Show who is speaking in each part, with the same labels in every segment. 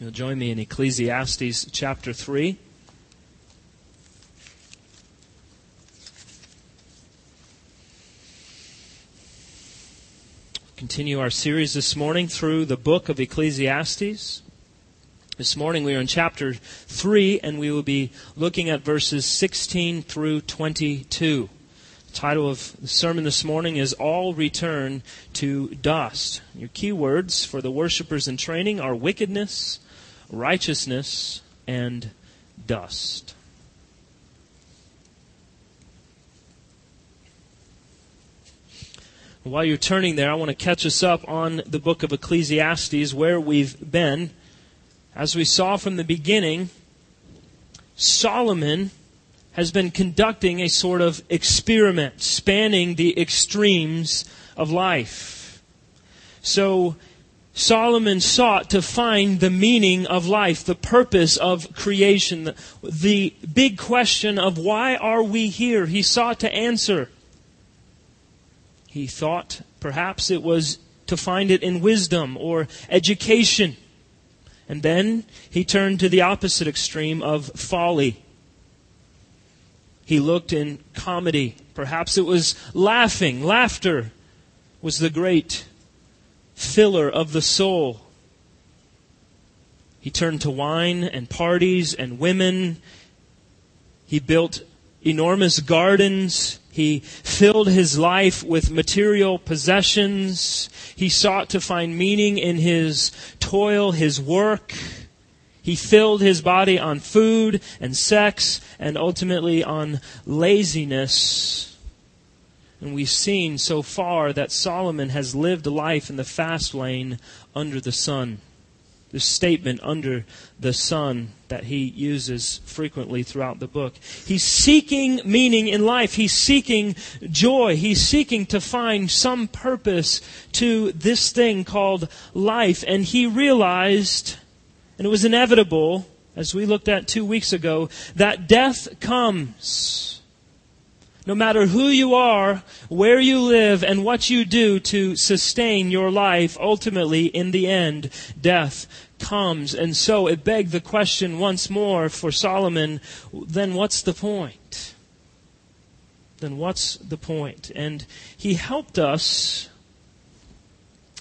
Speaker 1: You'll join me in Ecclesiastes chapter 3. Continue our series this morning through the book of Ecclesiastes. This morning we are in chapter 3 and we will be looking at verses 16 through 22 title of the sermon this morning is All Return to Dust. Your key words for the worshipers in training are wickedness, righteousness, and dust. While you're turning there, I want to catch us up on the book of Ecclesiastes, where we've been. As we saw from the beginning, Solomon has been conducting a sort of experiment spanning the extremes of life. So, Solomon sought to find the meaning of life, the purpose of creation, the, the, big question of why are we here? He sought to answer. He thought perhaps it was to find it in wisdom or education. And then he turned to the opposite extreme of folly he looked in comedy. Perhaps it was laughing. Laughter was the great filler of the soul. He turned to wine and parties and women. He built enormous gardens. He filled his life with material possessions. He sought to find meaning in his toil, his work. He filled his body on food and sex and ultimately on laziness. And we've seen so far that Solomon has lived life in the fast lane under the sun. This statement, under the sun, that he uses frequently throughout the book. He's seeking meaning in life. He's seeking joy. He's seeking to find some purpose to this thing called life. And he realized and it was inevitable, as we looked at two weeks ago, that death comes. No matter who you are, where you live, and what you do to sustain your life, ultimately, in the end, death comes. And so it begged the question once more for Solomon then what's the point? Then what's the point? And he helped us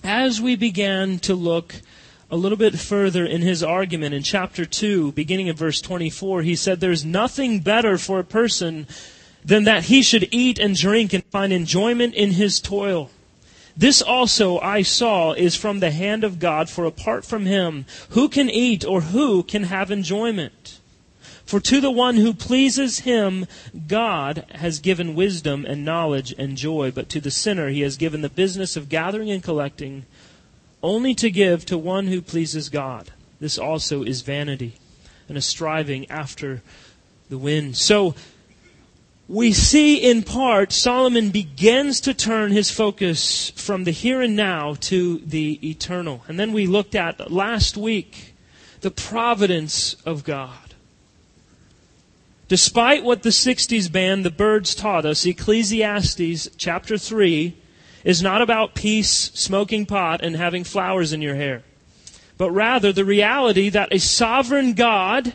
Speaker 1: as we began to look a little bit further in his argument in chapter 2, beginning of verse 24, he said, There's nothing better for a person than that he should eat and drink and find enjoyment in his toil. This also I saw is from the hand of God, for apart from him, who can eat or who can have enjoyment? For to the one who pleases him, God has given wisdom and knowledge and joy, but to the sinner he has given the business of gathering and collecting only to give to one who pleases God. This also is vanity and a striving after the wind. So, we see in part Solomon begins to turn his focus from the here and now to the eternal. And then we looked at last week the providence of God. Despite what the 60s band, the Byrds, taught us, Ecclesiastes chapter 3 is not about peace, smoking pot, and having flowers in your hair, but rather the reality that a sovereign God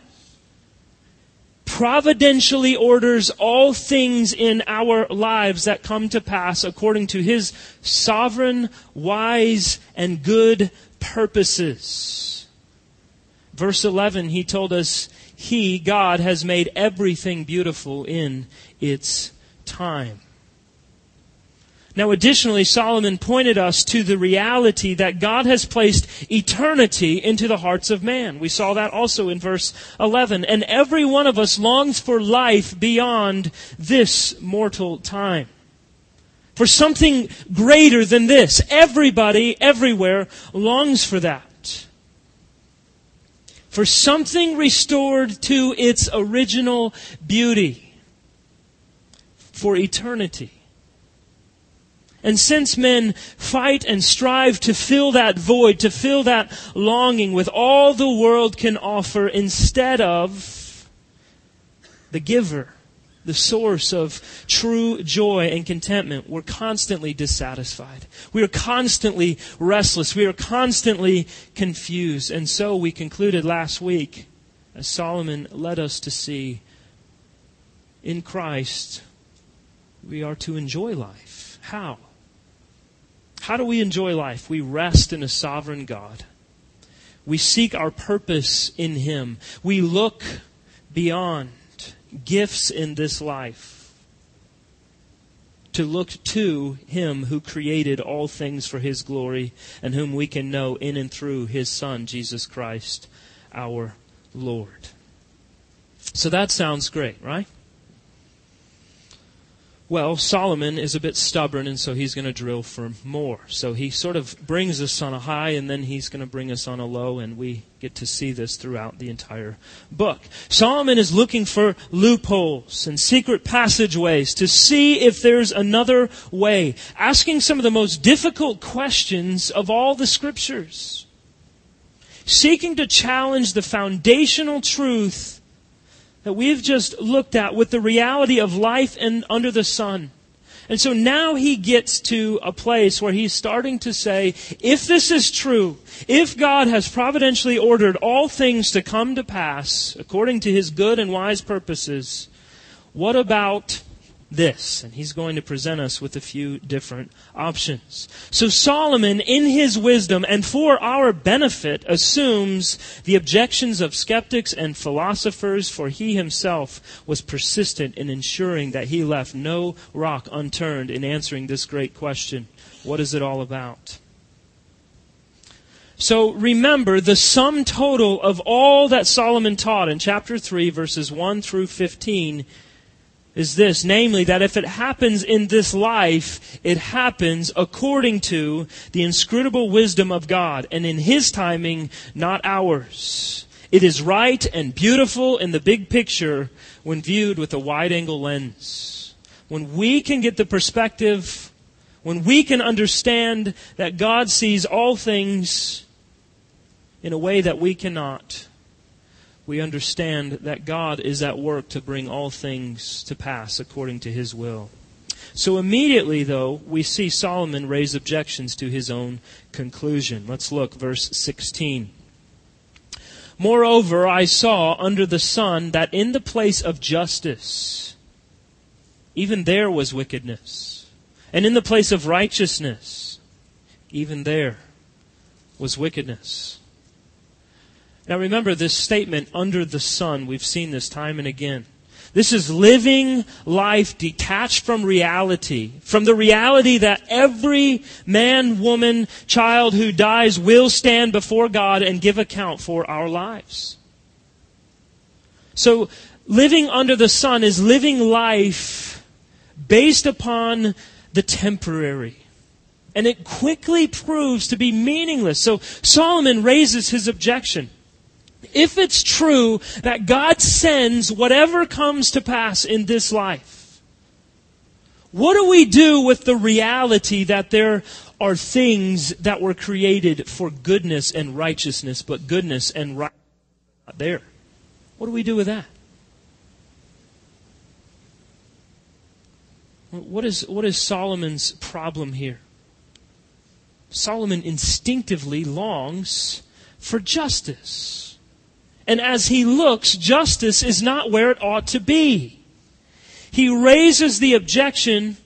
Speaker 1: providentially orders all things in our lives that come to pass according to his sovereign, wise, and good purposes. Verse 11, he told us, He, God, has made everything beautiful in its time. Now, additionally, Solomon pointed us to the reality that God has placed eternity into the hearts of man. We saw that also in verse 11. And every one of us longs for life beyond this mortal time. For something greater than this. Everybody, everywhere, longs for that. For something restored to its original beauty. For eternity. And since men fight and strive to fill that void, to fill that longing with all the world can offer instead of the giver, the source of true joy and contentment, we're constantly dissatisfied. We are constantly restless. We are constantly confused. And so we concluded last week, as Solomon led us to see, in Christ, we are to enjoy life. How? How do we enjoy life? We rest in a sovereign God. We seek our purpose in Him. We look beyond gifts in this life to look to Him who created all things for His glory and whom we can know in and through His Son, Jesus Christ, our Lord. So that sounds great, right? Well, Solomon is a bit stubborn, and so he's going to drill for more. So he sort of brings us on a high, and then he's going to bring us on a low, and we get to see this throughout the entire book. Solomon is looking for loopholes and secret passageways to see if there's another way, asking some of the most difficult questions of all the scriptures, seeking to challenge the foundational truth that we've just looked at with the reality of life and under the sun. And so now he gets to a place where he's starting to say, if this is true, if God has providentially ordered all things to come to pass according to his good and wise purposes, what about this. And he's going to present us with a few different options. So Solomon, in his wisdom and for our benefit, assumes the objections of skeptics and philosophers, for he himself was persistent in ensuring that he left no rock unturned in answering this great question. What is it all about? So remember the sum total of all that Solomon taught in chapter 3 verses 1 through 15 is this, namely, that if it happens in this life, it happens according to the inscrutable wisdom of God, and in His timing, not ours. It is right and beautiful in the big picture when viewed with a wide angle lens. When we can get the perspective, when we can understand that God sees all things in a way that we cannot, we understand that God is at work to bring all things to pass according to his will. So immediately, though, we see Solomon raise objections to his own conclusion. Let's look, verse 16. Moreover, I saw under the sun that in the place of justice, even there was wickedness. And in the place of righteousness, even there was wickedness. Now remember this statement, under the sun. We've seen this time and again. This is living life detached from reality, from the reality that every man, woman, child who dies will stand before God and give account for our lives. So, living under the sun is living life based upon the temporary. And it quickly proves to be meaningless. So, Solomon raises his objection if it's true that God sends whatever comes to pass in this life, what do we do with the reality that there are things that were created for goodness and righteousness, but goodness and right not there? What do we do with that? What is, what is Solomon's problem here? Solomon instinctively longs for justice. And as he looks, justice is not where it ought to be. He raises the objection,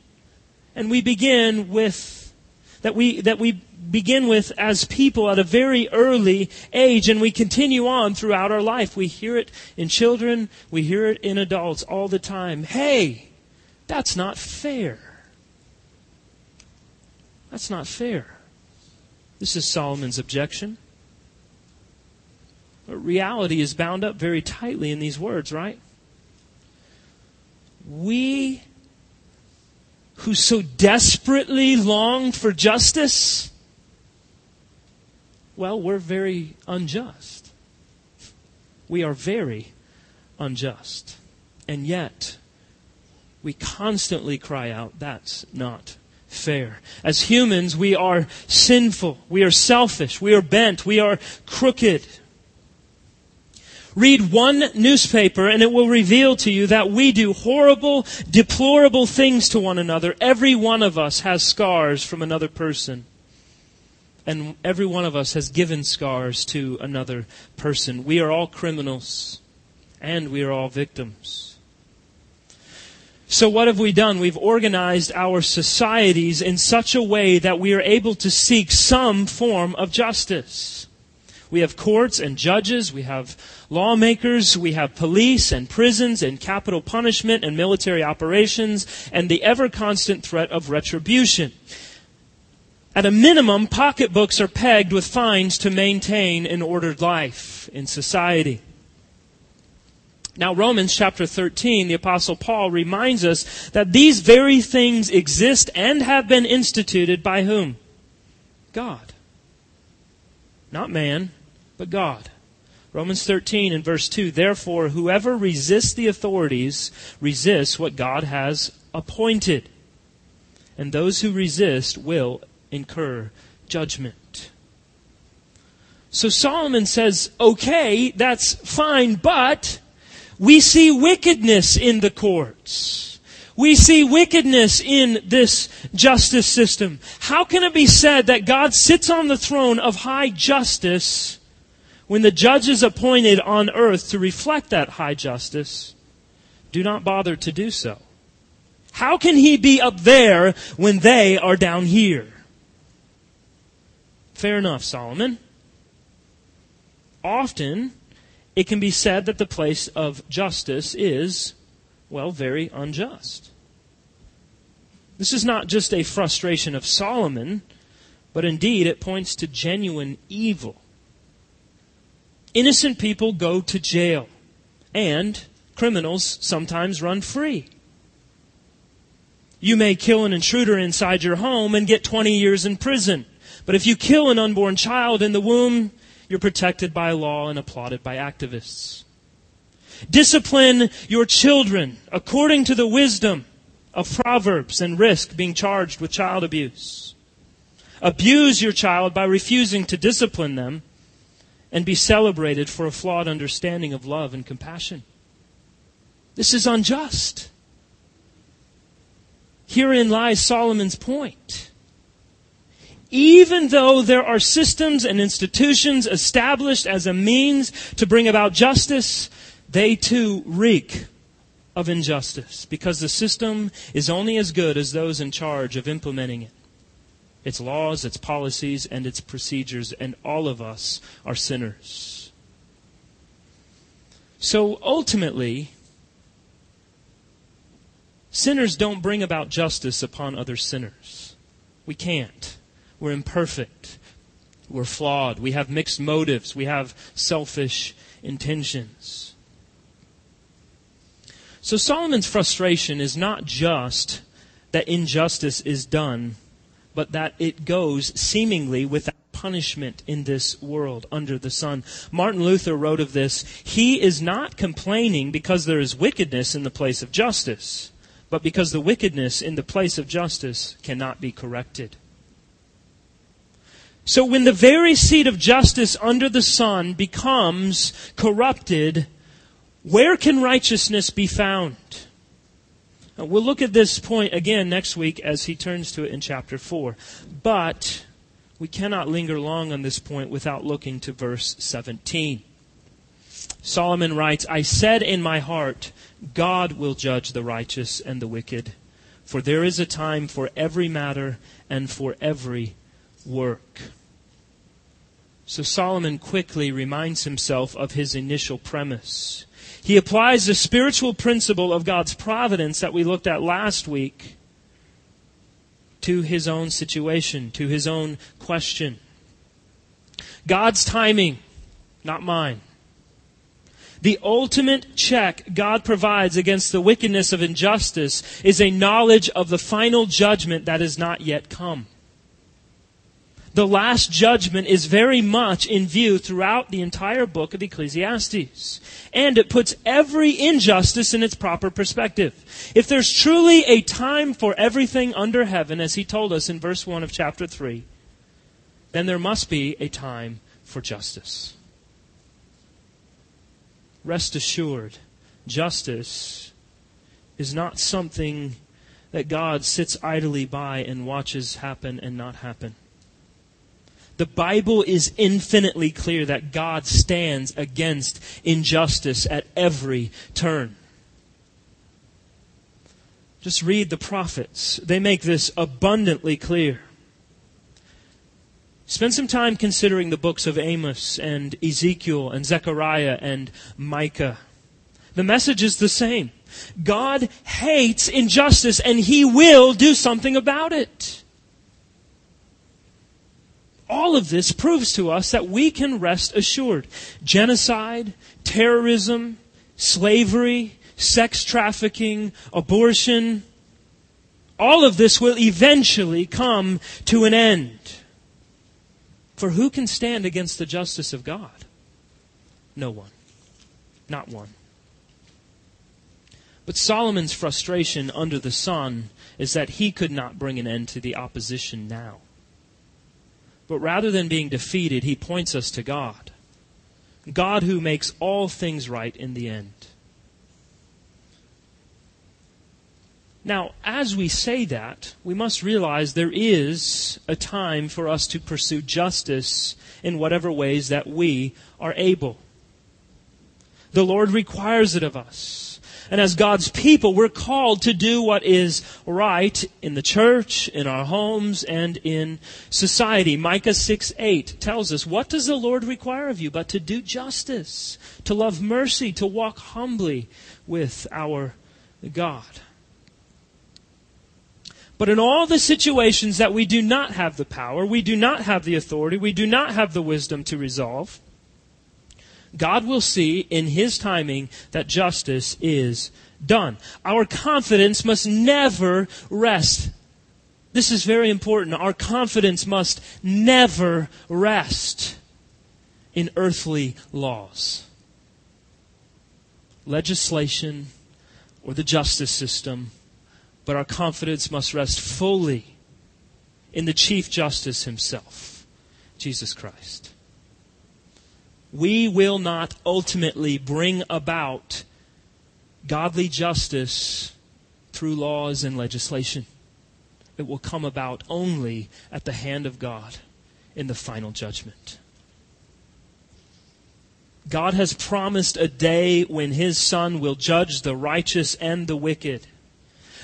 Speaker 1: and we begin with, that we, that we begin with as people at a very early age, and we continue on throughout our life. We hear it in children, we hear it in adults all the time. Hey, that's not fair. That's not fair. This is Solomon's objection. Reality is bound up very tightly in these words, right? We who so desperately long for justice, well, we're very unjust. We are very unjust. And yet, we constantly cry out, that's not fair. As humans, we are sinful. We are selfish. We are bent. We are crooked. Read one newspaper and it will reveal to you that we do horrible, deplorable things to one another. Every one of us has scars from another person. And every one of us has given scars to another person. We are all criminals and we are all victims. So what have we done? We've organized our societies in such a way that we are able to seek some form of justice. We have courts and judges, we have lawmakers, we have police and prisons and capital punishment and military operations and the ever constant threat of retribution. At a minimum, pocketbooks are pegged with fines to maintain an ordered life in society. Now, Romans chapter 13, the apostle Paul reminds us that these very things exist and have been instituted by whom? God. Not man, but God. Romans 13 and verse 2 Therefore, whoever resists the authorities resists what God has appointed. And those who resist will incur judgment. So Solomon says, okay, that's fine, but we see wickedness in the courts. We see wickedness in this justice system. How can it be said that God sits on the throne of high justice when the judges appointed on earth to reflect that high justice do not bother to do so? How can he be up there when they are down here? Fair enough, Solomon. Often, it can be said that the place of justice is, well, very unjust. This is not just a frustration of Solomon, but indeed it points to genuine evil Innocent people go to jail, and criminals sometimes run free. You may kill an intruder inside your home and get 20 years in prison. But if you kill an unborn child in the womb, you're protected by law and applauded by activists. Discipline your children according to the wisdom of Proverbs and risk being charged with child abuse. Abuse your child by refusing to discipline them and be celebrated for a flawed understanding of love and compassion. This is unjust. Herein lies Solomon's point. Even though there are systems and institutions established as a means to bring about justice, they too reek of injustice because the system is only as good as those in charge of implementing it its laws, its policies, and its procedures, and all of us are sinners. So ultimately, sinners don't bring about justice upon other sinners. We can't. We're imperfect. We're flawed. We have mixed motives. We have selfish intentions. So Solomon's frustration is not just that injustice is done but that it goes seemingly without punishment in this world under the sun. Martin Luther wrote of this He is not complaining because there is wickedness in the place of justice, but because the wickedness in the place of justice cannot be corrected. So when the very seat of justice under the sun becomes corrupted, where can righteousness be found? Uh, we'll look at this point again next week as he turns to it in chapter 4. But we cannot linger long on this point without looking to verse 17. Solomon writes, I said in my heart, God will judge the righteous and the wicked, for there is a time for every matter and for every work. So Solomon quickly reminds himself of his initial premise. He applies the spiritual principle of God's providence that we looked at last week to his own situation, to his own question. God's timing, not mine. The ultimate check God provides against the wickedness of injustice is a knowledge of the final judgment that has not yet come the last judgment is very much in view throughout the entire book of Ecclesiastes. And it puts every injustice in its proper perspective. If there's truly a time for everything under heaven, as he told us in verse 1 of chapter 3, then there must be a time for justice. rest assured, justice is not something that God sits idly by and watches happen and not happen. The Bible is infinitely clear that God stands against injustice at every turn. Just read the prophets. They make this abundantly clear. Spend some time considering the books of Amos and Ezekiel and Zechariah and Micah. The message is the same. God hates injustice and He will do something about it. All of this proves to us that we can rest assured. Genocide, terrorism, slavery, sex trafficking, abortion, all of this will eventually come to an end. For who can stand against the justice of God? No one. Not one. But Solomon's frustration under the sun is that he could not bring an end to the opposition now. But rather than being defeated, he points us to God. God who makes all things right in the end. Now, as we say that, we must realize there is a time for us to pursue justice in whatever ways that we are able. The Lord requires it of us. And as God's people, we're called to do what is right in the church, in our homes, and in society. Micah 6 8 tells us, What does the Lord require of you but to do justice, to love mercy, to walk humbly with our God? But in all the situations that we do not have the power, we do not have the authority, we do not have the wisdom to resolve, God will see in His timing that justice is done. Our confidence must never rest. This is very important. Our confidence must never rest in earthly laws, legislation, or the justice system, but our confidence must rest fully in the Chief Justice Himself, Jesus Christ we will not ultimately bring about godly justice through laws and legislation. It will come about only at the hand of God in the final judgment. God has promised a day when His Son will judge the righteous and the wicked.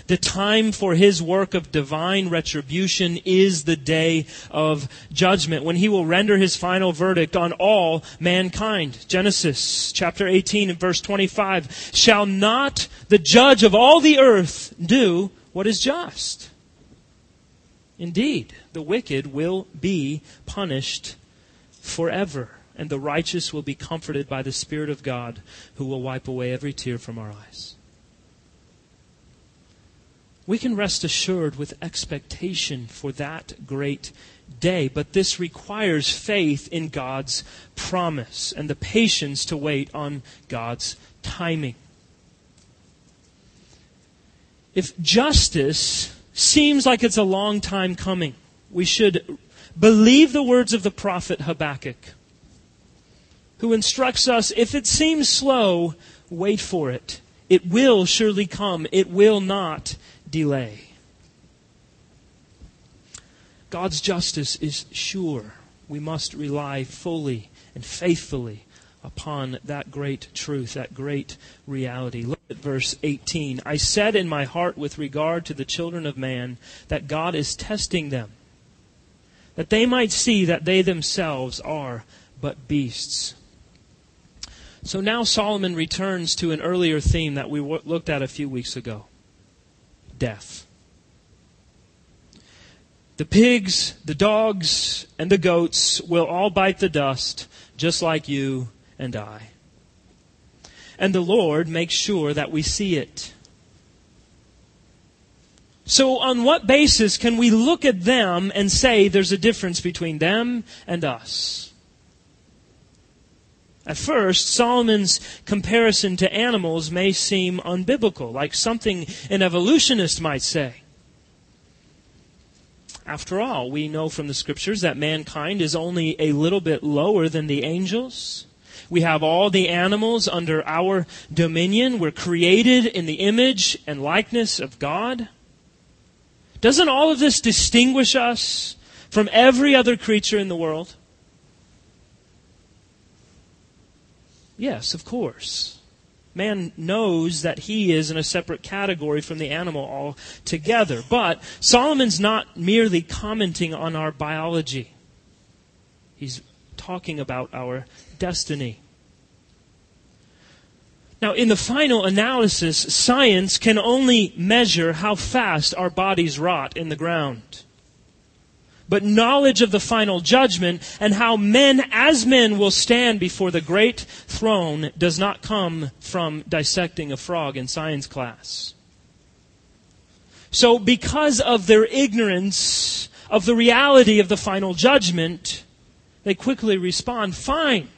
Speaker 1: The time for his work of divine retribution is the day of judgment when he will render his final verdict on all mankind. Genesis chapter 18 and verse 25. Shall not the judge of all the earth do what is just? Indeed, the wicked will be punished forever, and the righteous will be comforted by the Spirit of God, who will wipe away every tear from our eyes we can rest assured with expectation for that great day. But this requires faith in God's promise and the patience to wait on God's timing. If justice seems like it's a long time coming, we should believe the words of the prophet Habakkuk, who instructs us if it seems slow, wait for it. It will surely come. It will not delay. God's justice is sure. We must rely fully and faithfully upon that great truth, that great reality. Look at verse 18. I said in my heart with regard to the children of man that God is testing them, that they might see that they themselves are but beasts. So now Solomon returns to an earlier theme that we looked at a few weeks ago death. The pigs, the dogs, and the goats will all bite the dust, just like you and I. And the Lord makes sure that we see it. So, on what basis can we look at them and say there's a difference between them and us? At first, Solomon's comparison to animals may seem unbiblical, like something an evolutionist might say. After all, we know from the scriptures that mankind is only a little bit lower than the angels. We have all the animals under our dominion. We're created in the image and likeness of God. Doesn't all of this distinguish us from every other creature in the world? Yes, of course. Man knows that he is in a separate category from the animal altogether. But Solomon's not merely commenting on our biology. He's talking about our destiny. Now, in the final analysis, science can only measure how fast our bodies rot in the ground. But knowledge of the final judgment and how men as men will stand before the great throne does not come from dissecting a frog in science class. So, because of their ignorance of the reality of the final judgment, they quickly respond, fine.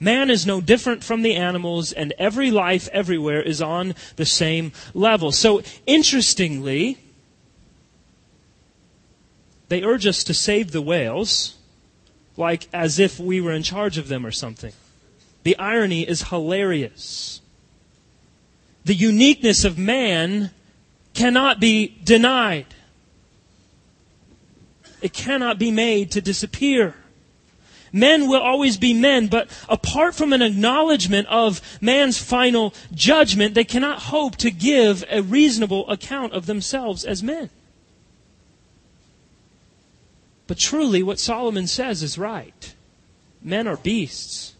Speaker 1: Man is no different from the animals, and every life everywhere is on the same level. So, interestingly, they urge us to save the whales, like as if we were in charge of them or something. The irony is hilarious. The uniqueness of man cannot be denied. It cannot be made to disappear. Men will always be men, but apart from an acknowledgement of man's final judgment, they cannot hope to give a reasonable account of themselves as men. But truly, what Solomon says is right. Men are beasts.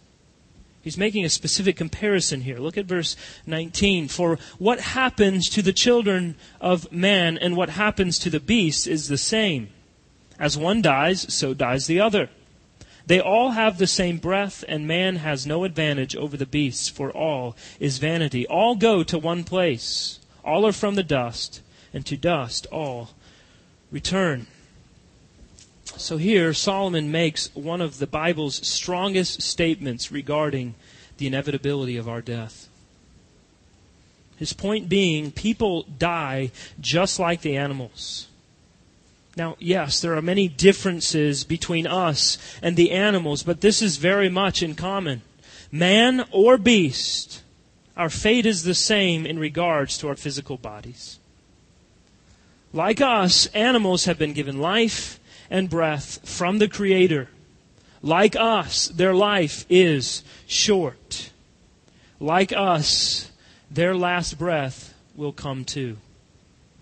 Speaker 1: He's making a specific comparison here. Look at verse 19. For what happens to the children of man and what happens to the beasts is the same. As one dies, so dies the other. They all have the same breath, and man has no advantage over the beasts, for all is vanity. All go to one place. All are from the dust, and to dust all return. So here, Solomon makes one of the Bible's strongest statements regarding the inevitability of our death. His point being, people die just like the animals. Now, yes, there are many differences between us and the animals, but this is very much in common. Man or beast, our fate is the same in regards to our physical bodies. Like us, animals have been given life and breath from the Creator. Like us, their life is short. Like us, their last breath will come too.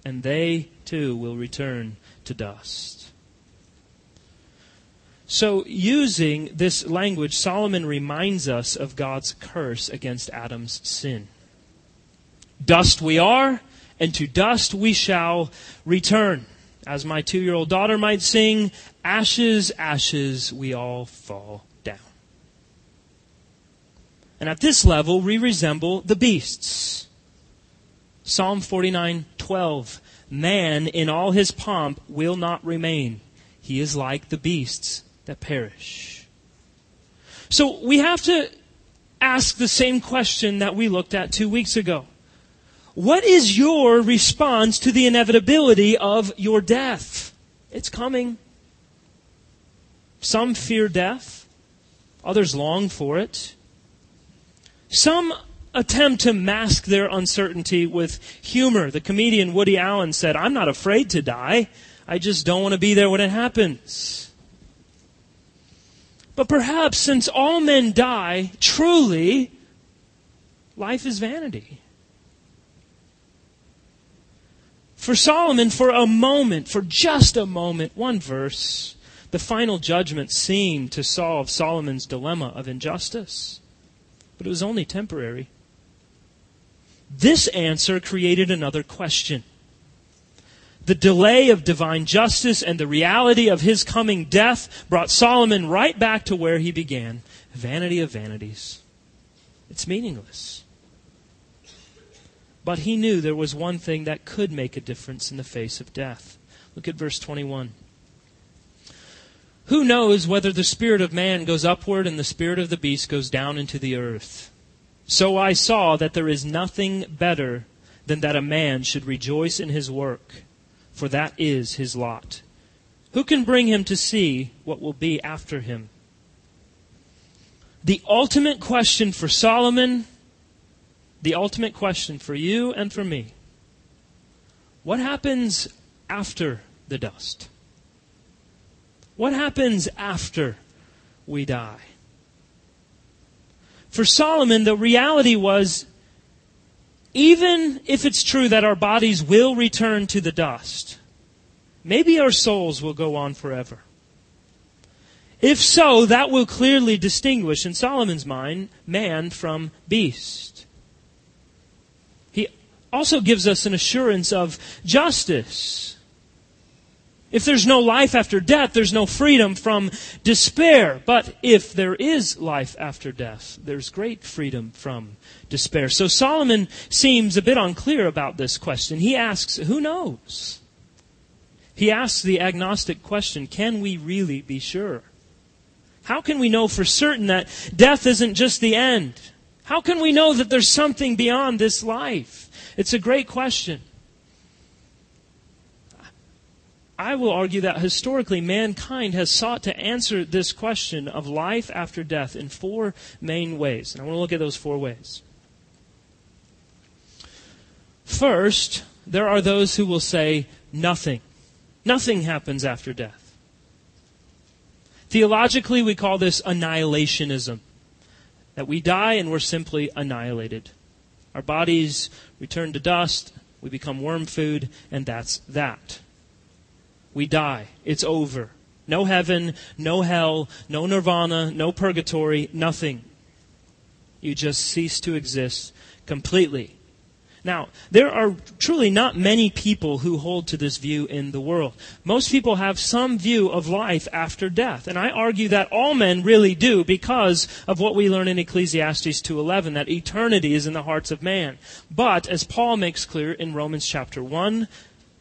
Speaker 1: And they too will return to dust. So, using this language, Solomon reminds us of God's curse against Adam's sin. Dust we are, and to dust we shall return. As my two year old daughter might sing, ashes, ashes, we all fall down. And at this level, we resemble the beasts. Psalm 49:12 Man in all his pomp will not remain. He is like the beasts that perish. So we have to ask the same question that we looked at two weeks ago. What is your response to the inevitability of your death? It's coming. Some fear death. Others long for it. Some attempt to mask their uncertainty with humor. The comedian Woody Allen said, I'm not afraid to die. I just don't want to be there when it happens. But perhaps since all men die, truly, life is vanity. For Solomon, for a moment, for just a moment, one verse, the final judgment seemed to solve Solomon's dilemma of injustice. But it was only temporary. This answer created another question. The delay of divine justice and the reality of his coming death brought Solomon right back to where he began. Vanity of vanities. It's meaningless. But he knew there was one thing that could make a difference in the face of death. Look at verse 21. Who knows whether the spirit of man goes upward and the spirit of the beast goes down into the earth? So I saw that there is nothing better than that a man should rejoice in his work, for that is his lot. Who can bring him to see what will be after him? the ultimate question for Solomon, the ultimate question for you and for me. What happens after the dust? What happens after we die? For Solomon, the reality was even if it's true that our bodies will return to the dust, maybe our souls will go on forever. If so, that will clearly distinguish, in Solomon's mind, man from beast. Also gives us an assurance of justice. If there's no life after death, there's no freedom from despair. But if there is life after death, there's great freedom from despair. So Solomon seems a bit unclear about this question. He asks, who knows? He asks the agnostic question, can we really be sure? How can we know for certain that death isn't just the end? How can we know that there's something beyond this life? It's a great question. I will argue that historically mankind has sought to answer this question of life after death in four main ways. And I want to look at those four ways. First, there are those who will say nothing. Nothing happens after death. Theologically, we call this annihilationism. That we die and we're simply annihilated. Our bodies return to dust, we become worm food, and that's that. We die. It's over. No heaven, no hell, no nirvana, no purgatory, nothing. You just cease to exist completely. Now, there are truly not many people who hold to this view in the world. Most people have some view of life after death, and I argue that all men really do because of what we learn in Ecclesiastes 2:11 that eternity is in the hearts of man. But as Paul makes clear in Romans chapter 1,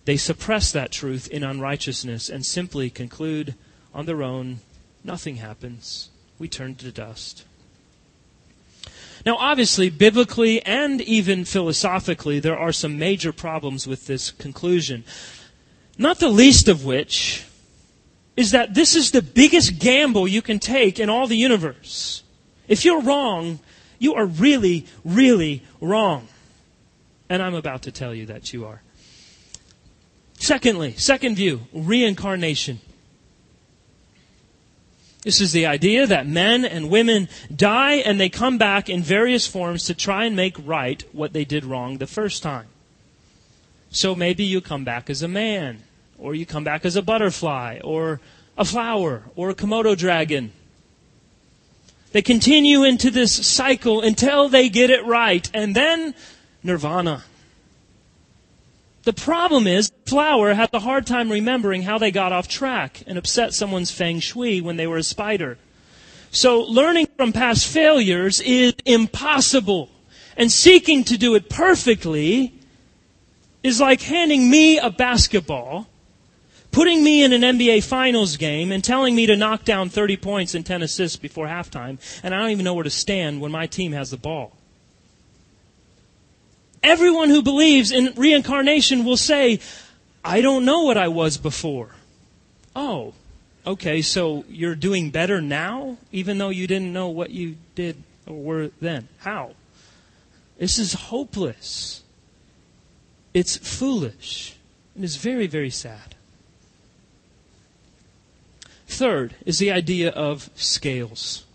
Speaker 1: they suppress that truth in unrighteousness and simply conclude on their own, nothing happens. We turn to dust. Now, obviously, biblically and even philosophically, there are some major problems with this conclusion. Not the least of which is that this is the biggest gamble you can take in all the universe. If you're wrong, you are really, really wrong. And I'm about to tell you that you are. Secondly, second view, reincarnation. This is the idea that men and women die and they come back in various forms to try and make right what they did wrong the first time. So maybe you come back as a man, or you come back as a butterfly, or a flower, or a Komodo dragon. They continue into this cycle until they get it right, and then nirvana. The problem is, Flower had a hard time remembering how they got off track and upset someone's feng shui when they were a spider. So learning from past failures is impossible. And seeking to do it perfectly is like handing me a basketball, putting me in an NBA finals game, and telling me to knock down 30 points and 10 assists before halftime, and I don't even know where to stand when my team has the ball. Everyone who believes in reincarnation will say, I don't know what I was before. Oh, okay, so you're doing better now, even though you didn't know what you did or were then. How? This is hopeless. It's foolish. And it's very, very sad. Third is the idea of scales.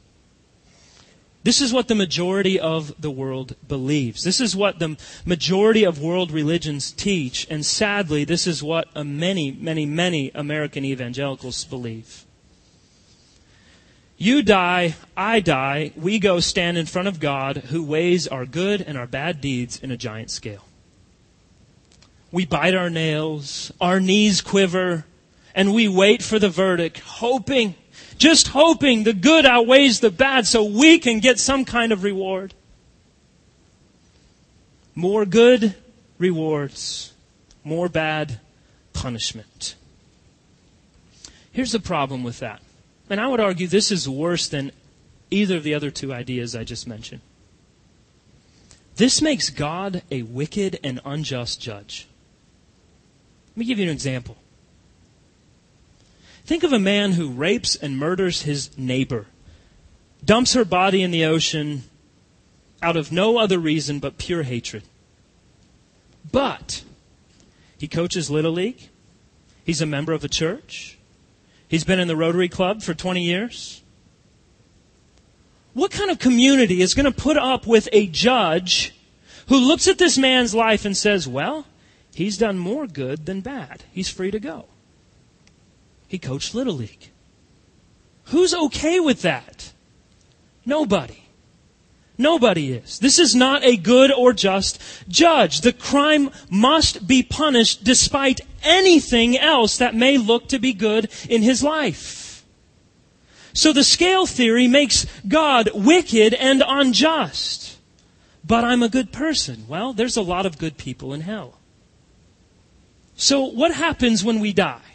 Speaker 1: This is what the majority of the world believes. This is what the majority of world religions teach. And sadly, this is what many, many, many American evangelicals believe. You die, I die, we go stand in front of God who weighs our good and our bad deeds in a giant scale. We bite our nails, our knees quiver, and we wait for the verdict, hoping just hoping the good outweighs the bad so we can get some kind of reward. More good rewards, more bad punishment. Here's the problem with that. And I would argue this is worse than either of the other two ideas I just mentioned. This makes God a wicked and unjust judge. Let me give you an example. Think of a man who rapes and murders his neighbor. dumps her body in the ocean out of no other reason but pure hatred. But he coaches Little League. He's a member of a church. He's been in the Rotary Club for 20 years. What kind of community is going to put up with a judge who looks at this man's life and says, well, he's done more good than bad. He's free to go. He coached Little League. Who's okay with that? Nobody. Nobody is. This is not a good or just judge. The crime must be punished despite anything else that may look to be good in his life. So the scale theory makes God wicked and unjust. But I'm a good person. Well, there's a lot of good people in hell. So what happens when we die?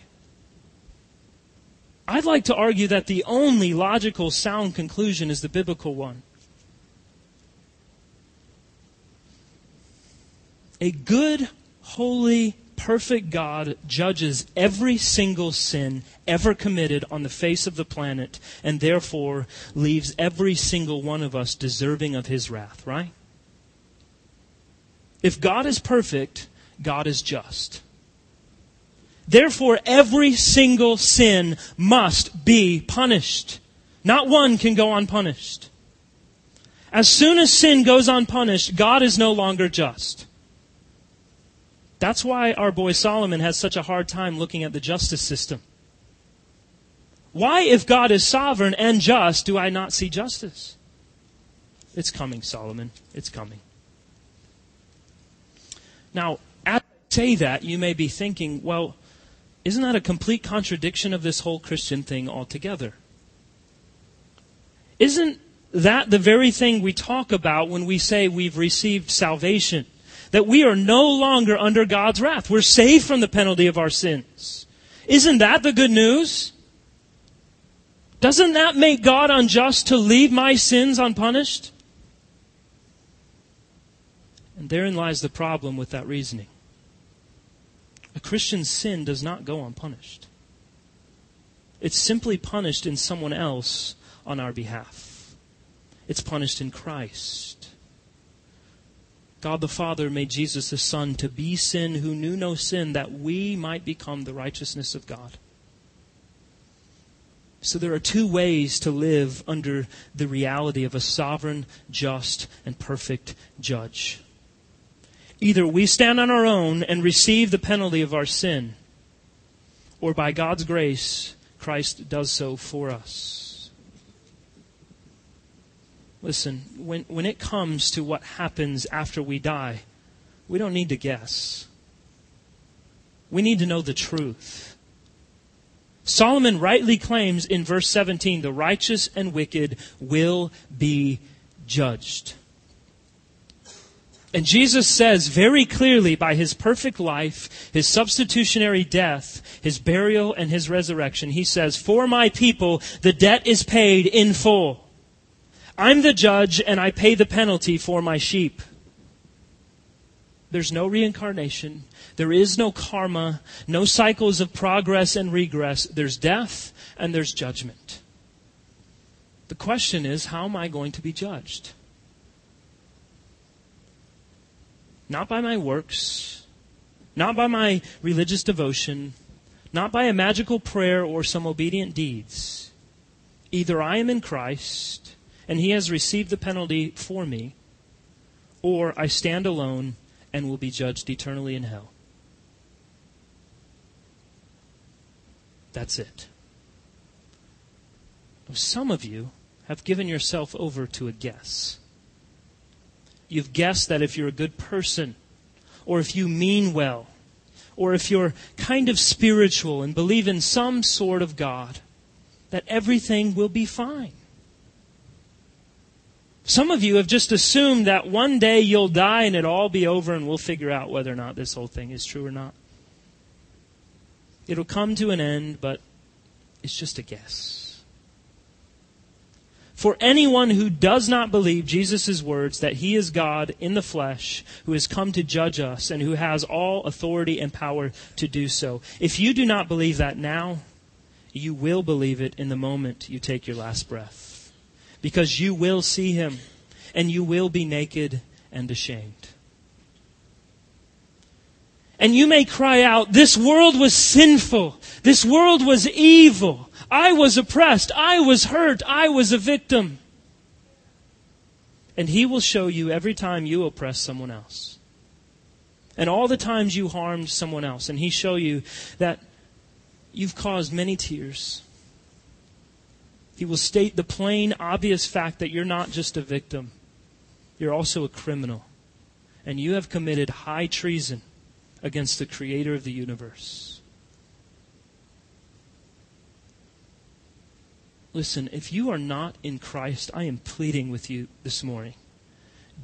Speaker 1: I'd like to argue that the only logical sound conclusion is the biblical one. A good, holy, perfect God judges every single sin ever committed on the face of the planet and therefore leaves every single one of us deserving of his wrath, right? If God is perfect, God is just. Therefore, every single sin must be punished. Not one can go unpunished. As soon as sin goes unpunished, God is no longer just. That's why our boy Solomon has such a hard time looking at the justice system. Why, if God is sovereign and just, do I not see justice? It's coming, Solomon. It's coming. Now, as I say that, you may be thinking, well, isn't that a complete contradiction of this whole Christian thing altogether? Isn't that the very thing we talk about when we say we've received salvation? that we are no longer under God's wrath. We're saved from the penalty of our sins. Isn't that the good news? Doesn't that make God unjust to leave my sins unpunished? And therein lies the problem with that reasoning. A Christian's sin does not go unpunished. It's simply punished in someone else on our behalf. It's punished in Christ. God the Father made Jesus the Son to be sin who knew no sin, that we might become the righteousness of God. So there are two ways to live under the reality of a sovereign, just, and perfect judge. Either we stand on our own and receive the penalty of our sin, or by God's grace, Christ does so for us. Listen, when, when it comes to what happens after we die, we don't need to guess. We need to know the truth. Solomon rightly claims in verse 17 the righteous and wicked will be judged. And Jesus says very clearly by his perfect life, his substitutionary death, his burial, and his resurrection, he says, For my people, the debt is paid in full. I'm the judge and I pay the penalty for my sheep. There's no reincarnation. There is no karma, no cycles of progress and regress. There's death and there's judgment. The question is, how am I going to be judged? Not by my works, not by my religious devotion, not by a magical prayer or some obedient deeds. Either I am in Christ and he has received the penalty for me, or I stand alone and will be judged eternally in hell. That's it. Some of you have given yourself over to a guess. You've guessed that if you're a good person, or if you mean well, or if you're kind of spiritual and believe in some sort of God, that everything will be fine. Some of you have just assumed that one day you'll die and it'll all be over and we'll figure out whether or not this whole thing is true or not. It'll come to an end, but it's just a guess. For anyone who does not believe Jesus' words that he is God in the flesh, who has come to judge us, and who has all authority and power to do so, if you do not believe that now, you will believe it in the moment you take your last breath. because you will see him and you will be naked and ashamed. And you may cry out, this world was sinful. This world was evil. I was oppressed. I was hurt. I was a victim. And he will show you every time you oppress someone else. And all the times you harmed someone else. And he show you that you've caused many tears. He will state the plain, obvious fact that you're not just a victim. You're also a criminal. And you have committed high treason against the creator of the universe. Listen, if you are not in Christ, I am pleading with you this morning.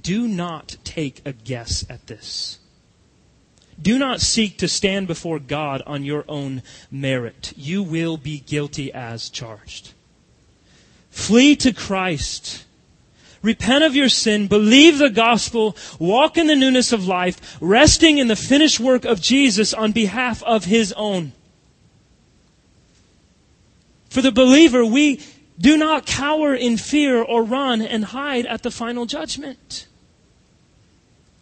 Speaker 1: Do not take a guess at this. Do not seek to stand before God on your own merit. You will be guilty as charged. Flee to Christ. Repent of your sin, believe the gospel, walk in the newness of life, resting in the finished work of Jesus on behalf of his own. For the believer, we do not cower in fear or run and hide at the final judgment.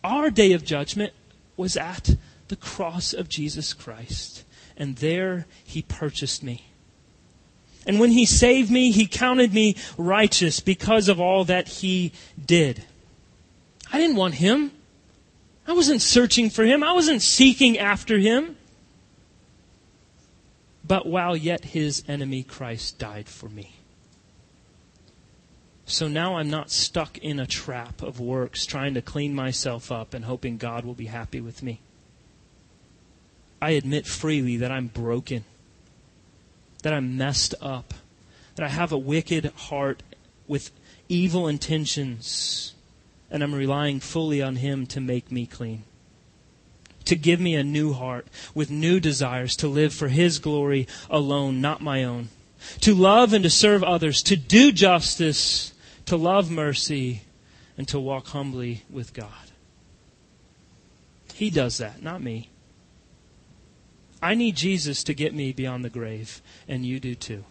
Speaker 1: Our day of judgment was at the cross of Jesus Christ, and there he purchased me. And when he saved me, he counted me righteous because of all that he did. I didn't want him. I wasn't searching for him. I wasn't seeking after him. But while yet his enemy, Christ died for me. So now I'm not stuck in a trap of works trying to clean myself up and hoping God will be happy with me. I admit freely that I'm broken that I'm messed up, that I have a wicked heart with evil intentions, and I'm relying fully on Him to make me clean. To give me a new heart with new desires to live for His glory alone, not my own. To love and to serve others, to do justice, to love mercy, and to walk humbly with God. He does that, not me. I need Jesus to get me beyond the grave, and you do too.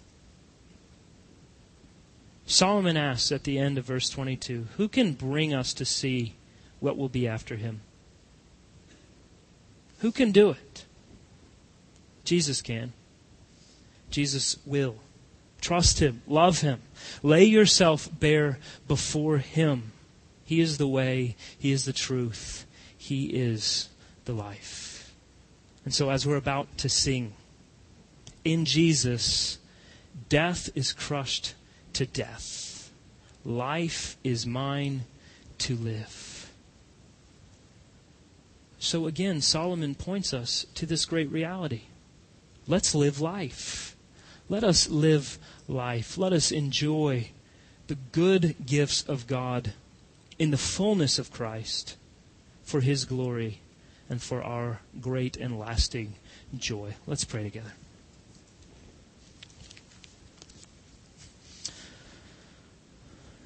Speaker 1: Solomon asks at the end of verse 22 Who can bring us to see what will be after him? Who can do it? Jesus can. Jesus will. Trust him. Love him. Lay yourself bare before him. He is the way. He is the truth. He is the life. And so, as we're about to sing, in Jesus, death is crushed to death. Life is mine to live. So, again, Solomon points us to this great reality. Let's live life. Let us live life. Let us enjoy the good gifts of God in the fullness of Christ for His glory and for our great and lasting joy. Let's pray together.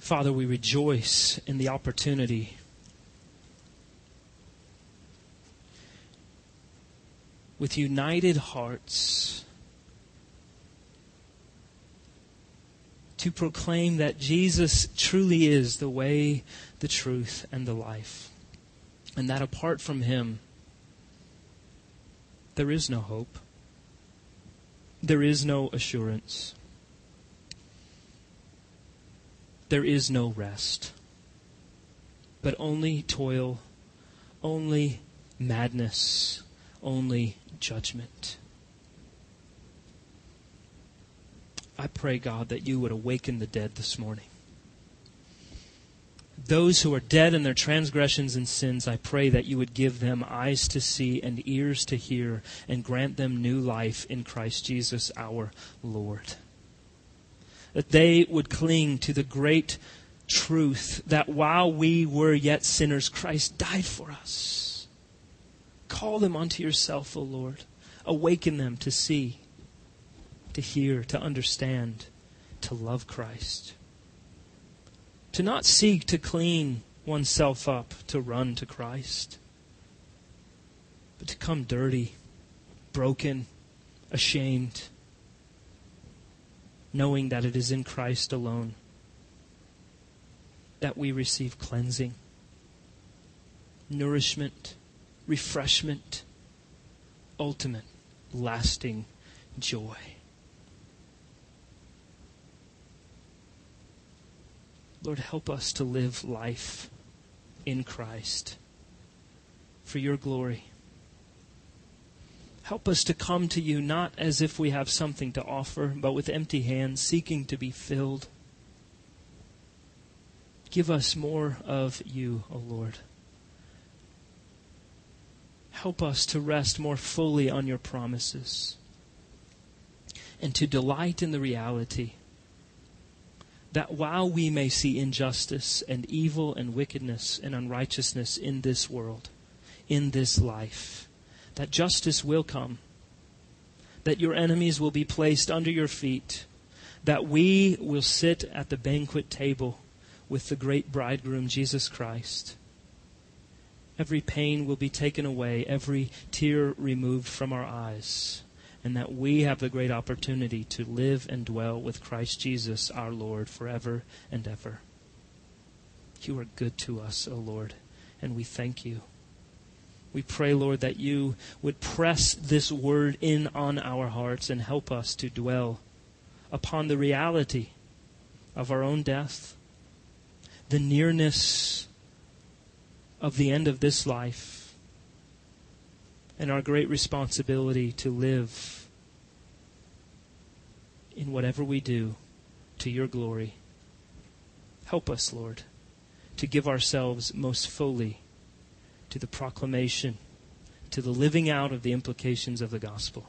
Speaker 1: Father, we rejoice in the opportunity with united hearts to proclaim that Jesus truly is the way, the truth, and the life. And that apart from Him, there is no hope. There is no assurance. There is no rest. But only toil, only madness, only judgment. I pray, God, that you would awaken the dead this morning those who are dead in their transgressions and sins, I pray that you would give them eyes to see and ears to hear and grant them new life in Christ Jesus our Lord. That they would cling to the great truth that while we were yet sinners, Christ died for us. Call them unto yourself, O Lord. Awaken them to see, to hear, to understand, to love Christ to not seek to clean oneself up to run to Christ, but to come dirty, broken, ashamed, knowing that it is in Christ alone that we receive cleansing, nourishment, refreshment, ultimate, lasting joy. Lord, help us to live life in Christ for your glory. Help us to come to you not as if we have something to offer, but with empty hands, seeking to be filled. Give us more of you, O Lord. Help us to rest more fully on your promises and to delight in the reality that while we may see injustice and evil and wickedness and unrighteousness in this world, in this life, that justice will come, that your enemies will be placed under your feet, that we will sit at the banquet table with the great bridegroom, Jesus Christ. Every pain will be taken away, every tear removed from our eyes and that we have the great opportunity to live and dwell with Christ Jesus our Lord forever and ever. You are good to us, O Lord, and we thank you. We pray, Lord, that you would press this word in on our hearts and help us to dwell upon the reality of our own death, the nearness of the end of this life, and our great responsibility to live in whatever we do to your glory. Help us, Lord, to give ourselves most fully to the proclamation, to the living out of the implications of the gospel.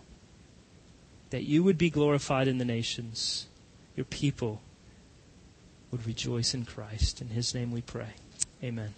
Speaker 1: That you would be glorified in the nations, your people would rejoice in Christ. In his name we pray. Amen.